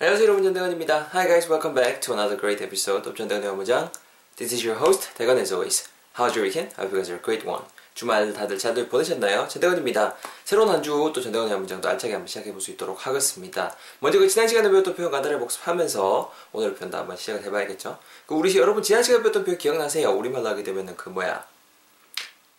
안녕하세요 여러분 전대건입니다. Hi guys, welcome back to another great episode of 전대건의 업무장. This is your host 대건 as always. How's your weekend? I hope you guys are a great one. 주말 다들 잘들 보내셨나요? 전대건입니다. 새로운 한 주 또 전대건의 업무장도 알차게 한번 시작해볼 수 있도록 하겠습니다. 먼저 그 지난 시간에 배웠던 표현 간단히 복습하면서 오늘 표현도 한번 시작을 해봐야겠죠. 그 우리 여러분 지난 시간에 배웠던 표현 기억나세요? 우리말로 하게 되면은 그 뭐야?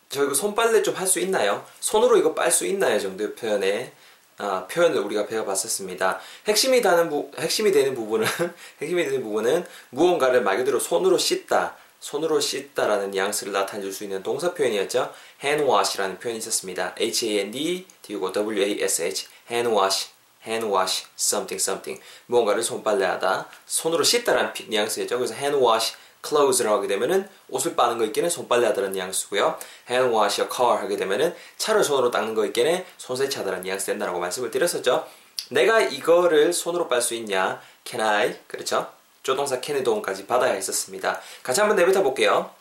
저 이거 손빨래 좀 할 수 있나요? 손으로 이거 빨 수 있나요? 정도의 표현에 아, 표현을 우리가 배워봤었습니다. 핵심이 되는 부, 핵심이 되는 부분은 핵심이 되는 부분은 무언가를 말 그대로 손으로 씻다, 손으로 씻다라는 뉘앙스를 나타낼 수 있는 동사 표현이었죠. hand wash라는 표현이 있었습니다. H A N D 뒤고 W A S H hand wash, hand wash something something 무언가를 손빨래하다, 손으로 씻다라는 뉘앙스였죠. 그래서 hand wash clothes를 하게 되면은 옷을 빠는 거 있기는 손빨래 하다는 뉘앙스고요. hand wash your car 하게 되면은 차를 손으로 닦는 거 있기는 손세차다는 뉘앙스 된다라고 말씀을 드렸었죠. 내가 이거를 손으로 빨 수 있냐? Can I? 그렇죠? 조동사 can의 도움까지 받아야 했었습니다. 같이 한번 내뱉어 볼게요.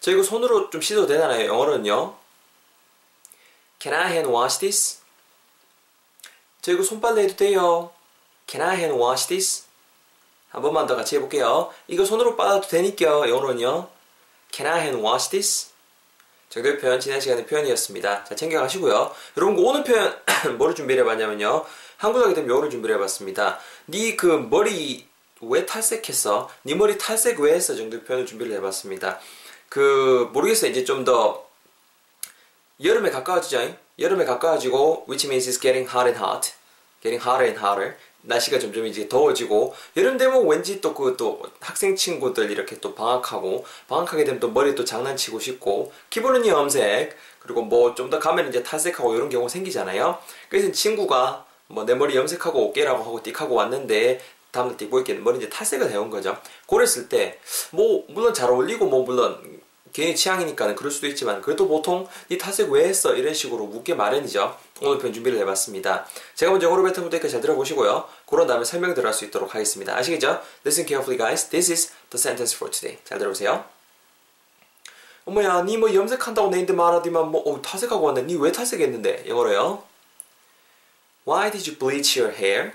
저 이거 손으로 좀 씻어도 되나요? 영어로는요. Can I hand wash this? 저 이거 손빨래 해도 돼요. Can I hand wash this? 한 번만 더 같이 해볼게요. 이거 손으로 빨아도 되니까 영어로는요. Can I hand wash this? 정도의 표현 지난 시간의 표현이었습니다. 자 챙겨가시고요. 여러분 그 오늘 표현 뭐를 준비를 해봤냐면요. 한국 하게 되면 요거를 준비를 해봤습니다. 네 그 머리 왜 탈색했어? 네 머리 탈색 왜 했어? 정도의 표현을 준비를 해봤습니다. 그 모르겠어요. 이제 좀 더 여름에 가까워지죠. 여름에 가까워지고 which means it's getting hot and hot. getting hotter and hotter. 날씨가 점점 이제 더워지고 여름 되면 왠지 또그또 학생 친구들 이렇게 또 방학하고 방학하게 되면 또 머리 또 장난치고 싶고 기본은 염색 그리고 뭐 좀 더 가면 이제 탈색하고 이런 경우 생기잖아요. 그래서 친구가 뭐 내 머리 염색하고 올게라고 하고 띡하고 왔는데 다음날 띡 보이겠는 머리 이제 탈색을 해온 거죠. 그랬을 때 뭐 물론 잘 어울리고 뭐 물론 개인 취향이니까는 그럴 수도 있지만 그래도 보통 네 탈색 왜 했어 이런 식으로 묻게 마련이죠. 오늘 편 준비를 해봤습니다. 제가 먼저 영어로 뱉은 테니까 잘 들어보시고요. 그런 다음에 설명 들어갈 수 있도록 하겠습니다. 아시겠죠? Listen carefully guys. This is the sentence for today. 잘 들어보세요. 어머야, 니 뭐 염색한다고 내인데 말하더만 뭐 어, 탈색하고 왔네. 니 왜 탈색했는데? 영어로요. Why did you bleach your hair?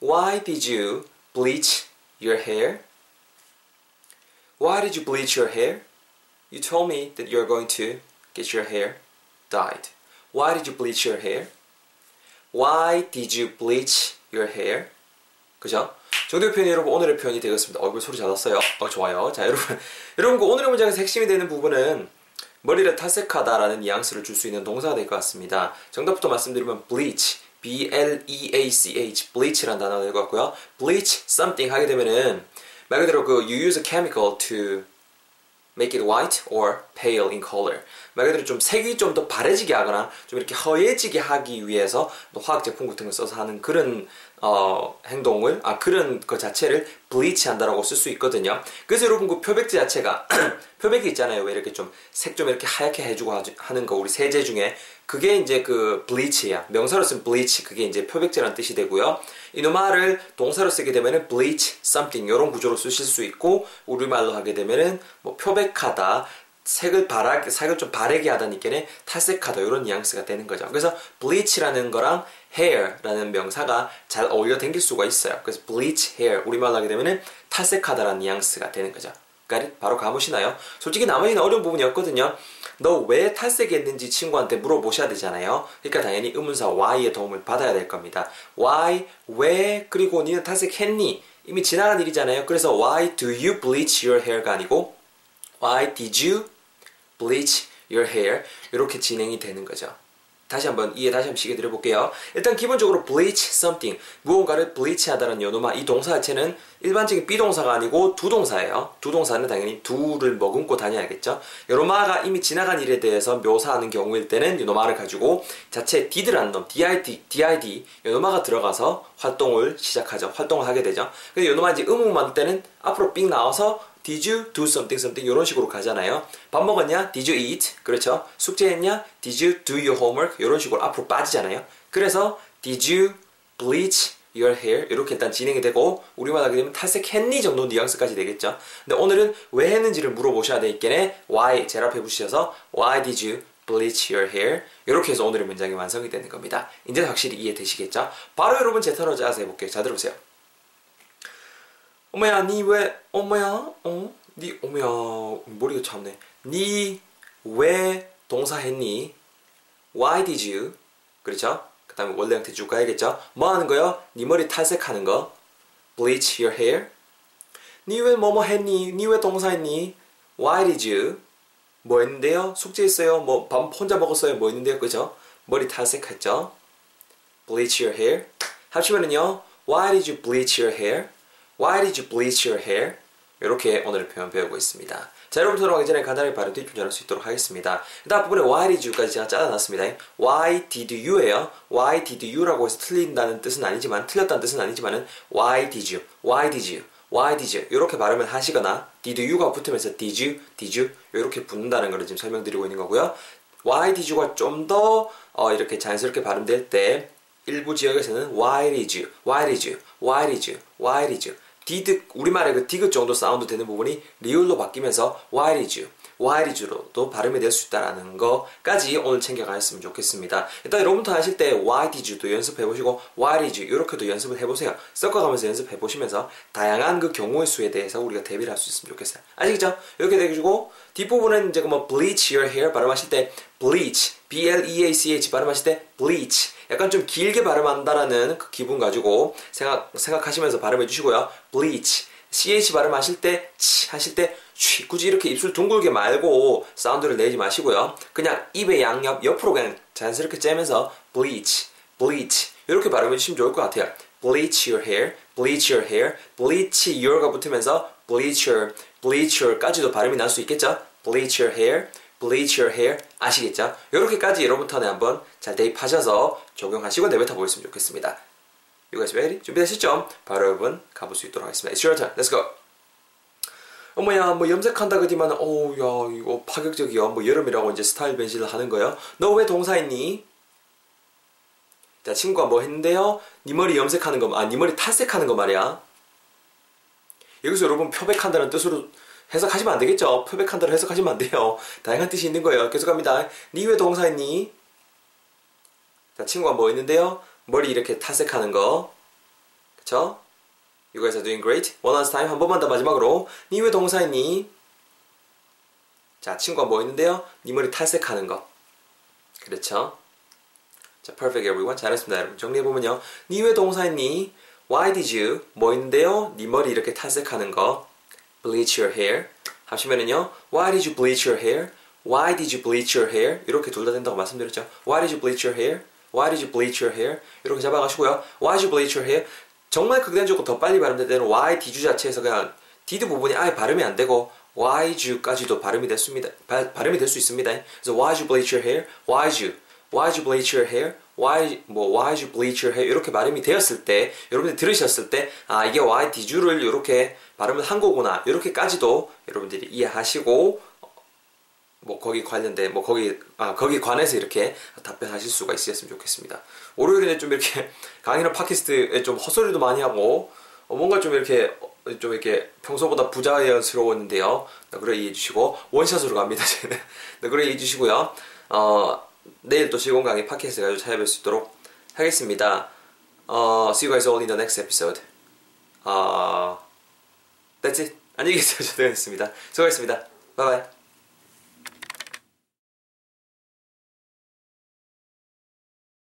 Why did you bleach your hair? Why did you bleach your hair? You told me that you're going to get your hair dyed. Why did you bleach your hair? Why did you bleach your hair? 그죠? 정도의 표현이 여러분 오늘의 표현이 되겠습니다. 얼굴 소리 작았어요. 어, 좋아요. 자, 여러분. 여러분, 그 오늘의 문장에서 핵심이 되는 부분은 머리를 탈색하다라는 뉘앙스를 줄 수 있는 동사가 될 것 같습니다. 정답부터 말씀드리면 bleach, B-L-E-A-C-H, bleach라는 단어가 될 것 같고요. bleach something 하게 되면은 말 그대로 그 you use a chemical to make it white or pale in color. 말 그대로 좀 색이 좀 더 바래지게 하거나 좀 이렇게 허해지게 하기 위해서 화학 제품 같은 걸 써서 하는 그런 어, 행동을 아 그런 그 자체를 블리치 한다라고 쓸 수 있거든요. 그래서 여러분 그 표백제 자체가 표백이 있잖아요. 왜 이렇게 좀색좀 이렇게 하얗게 해주고 하는 거 우리 세제 중에 그게 이제 그 블리치야. 명사로 쓴 블리치 그게 이제 표백제라는 뜻이 되고요. 이놈말을 동사로 쓰게 되면은 bleach something 이런 구조로 쓰실 수 있고 우리말로 하게 되면은 뭐 표백하다 색을 바라 색을 좀 바래게 하다니까는 탈색하다 이런 뉘앙스가 되는 거죠. 그래서 bleach라는 거랑 hair라는 명사가 잘 어울려 댕길 수가 있어요. 그래서 bleach hair 우리말로 하게 되면은 탈색하다라는 뉘앙스가 되는 거죠. 그러니까 바로 감으시나요? 솔직히 나머지는 어려운 부분이었거든요. 너 왜 탈색했는지 친구한테 물어보셔야 되잖아요. 그러니까 당연히 의문사 why의 도움을 받아야 될 겁니다. why, 왜, 그리고 니는 탈색했니? 이미 지나간 일이잖아요. 그래서 why do you bleach your hair가 아니고 why did you bleach your hair 이렇게 진행이 되는 거죠. 다시 한번 이해 다시 한번 시게 드려볼게요. 일단 기본적으로 bleach something 무언가를 bleach하다는 요노마 이 동사 자체는 일반적인 비동사가 아니고 두동사예요. 두동사는 당연히 두를 머금고 다녀야겠죠. 요노마가 이미 지나간 일에 대해서 묘사하는 경우일 때는 요노마를 가지고 자체 did라는 놈 did did 요노마가 들어가서 활동을 시작하죠. 활동을 하게 되죠. 그래서 요노마 이제 의문 만들 때는 앞으로 삑 나와서 Did you do something something 이런 식으로 가잖아요. 밥 먹었냐? Did you eat? 그렇죠. 숙제했냐? Did you do your homework? 이런 식으로 앞으로 빠지잖아요. 그래서 Did you bleach your hair? 이렇게 일단 진행이 되고 우리말 하게 되면 탈색했니 정도 뉘앙스까지 되겠죠. 근데 오늘은 왜 했는지를 물어보셔야 되겠네. Why 제랍해 보셔서 Why did you bleach your hair. 이렇게 해서 오늘의 문장이 완성이 되는 겁니다. 이제 확실히 이해되시겠죠? 바로 여러분 제 턴으로 짜서 해볼게요. 자, 들어보세요. 어머야, 니 왜, 어머야, 어? 니, 어머야, 머리가 참네. 니 왜 동사 했니? Why did you? 그렇죠? 그 다음에 원래 형태 쭉 가야겠죠? 뭐 하는 거요? 니 머리 탈색하는 거. Bleach your hair. 니 왜 뭐뭐 했니? 니 왜 동사 했니? Why did you? 뭐 했는데요? 숙제했어요? 뭐 밥 혼자 먹었어요? 뭐 했는데요? 그죠? 머리 탈색했죠? Bleach your hair. 합치면은요. Why did you bleach your hair? Why did you bleach your hair? 이렇게 오늘 표현 배우고 있습니다. 자, 여러분 들어가기 전에 간단히 발음 뒷줄 전할 수 있도록 하겠습니다. 일단 앞부분에 why did you까지 제가 짜놨습니다. why did you예요. why did you라고 해서 틀린다는 뜻은 아니지만 틀렸다는 뜻은 아니지만은 why did you, why did you, why did you 이렇게 발음을 하시거나 did you가 붙으면서 did you, did you 이렇게 붙는다는 걸 지금 설명드리고 있는 거고요. why did you가 좀더 어, 이렇게 자연스럽게 발음될 때 일부 지역에서는 why did you, why did you, why did you, why did you 디귿 우리말의 그 디귿 정도 사운드 되는 부분이 리을로 바뀌면서 why did you, you로도 발음이 될 수 있다라는 거까지 오늘 챙겨가셨으면 좋겠습니다. 일단 여러분부터 하실 때 why did you도 연습해 보시고 why did you 이렇게도 연습을 해보세요. 섞어가면서 연습해 보시면서 다양한 그 경우의 수에 대해서 우리가 대비를 할 수 있으면 좋겠어요. 아시겠죠? 이렇게 되시고 뒷부분은 이제 뭐 bleach your hair 발음하실 때 bleach, b-l-e-a-c-h 발음하실 때 bleach 약간 좀 길게 발음한다라는 그 기분 가지고 생각, 생각하시면서 발음해 주시고요. bleach. ch 발음하실 때, 치 하실 때, 취. 굳이 이렇게 입술 둥글게 말고 사운드를 내지 마시고요. 그냥 입의 양옆, 옆으로 그냥 자연스럽게 째면서 bleach, bleach. 이렇게 발음해 주시면 좋을 것 같아요. bleach your hair, bleach your hair, bleach your가 붙으면서 bleach your, bleach your까지도 발음이 날 수 있겠죠? bleach your hair, bleach your hair 아시겠죠? 이렇게까지 여러분 턴에 한번 잘 대입하셔서 적용하시고 내뱉어 보였으면 좋겠습니다. You guys ready? 준비되셨죠? 바로 여러분 가볼 수 있도록 하겠습니다. It's your turn. Let's go. 어머야 뭐 염색한다 그지만 어우 야 이거 파격적이야 뭐 여름이라고 이제 스타일 변신을 하는 거예요 너왜 동사했니? 자 친구가 뭐 했는데요 네 머리 염색하는 거 아네 머리 탈색하는 거 말이야 여기서 여러분 표백한다는 뜻으로 해석하시면 안 되겠죠 표백한다로 해석하시면 안 돼요 다양한 뜻이 있는 거예요 계속합니다 네왜 동사 했니? 자 친구가 뭐 했는데요 머리 이렇게 탈색하는 거 그쵸? You guys are doing great. One last time. 한 번만 더 마지막으로. 니왜 동사 했니? 자, 친구가 뭐 있는데요? 니 머리 탈색하는 거. 그렇죠? 자, perfect everyone. 잘했습니다, 여러분. 정리해보면요. 니왜 동사 했니? Why did you? 뭐 있는데요? 니 머리 이렇게 탈색하는 거. Bleach your hair. 하시면은요. Why did you bleach your hair? Why did you bleach your hair? 이렇게 둘 다 된다고 말씀드렸죠. Why did you bleach your hair? Why did you bleach your hair? 이렇게 잡아가시고요. Why did you bleach your hair? 정말 극단적으로 더 빨리 발음될 때는 y did you 자체에서 그냥 did 부분이 아예 발음이 안 되고 why did you까지도 발음이 됐습니다. 바, 발음이 될 수 있습니다. 그래서 why did you bleach your hair? why did you? Why did you bleach your hair? why 뭐 why did you bleach your hair? 이렇게 발음이 되었을 때 여러분들이 들으셨을 때 아 이게 why did you를 이렇게 발음을 한 거구나 이렇게까지도 여러분들이 이해하시고 뭐 거기 관련된 뭐 거기 아 거기 관해서 이렇게 답변하실 수가 있으셨으면 좋겠습니다. 월요일에 좀 이렇게 강의나 팟캐스트에 좀 헛소리도 많이 하고 어 뭔가 좀 이렇게 좀 이렇게 평소보다 부자연스러웠는데요. 네, 그래 이해해 주시고 원샷으로 갑니다. 네, 그래 이해해 주시고요. 어 내일 또 실공 강의 팟캐스트 가지고 찾아뵐 수 있도록 하겠습니다. 어 see you guys all in the next episode. 어 that's it. 안녕히 계세요. 저도 였습니다. 수고하셨습니다. 바이바이.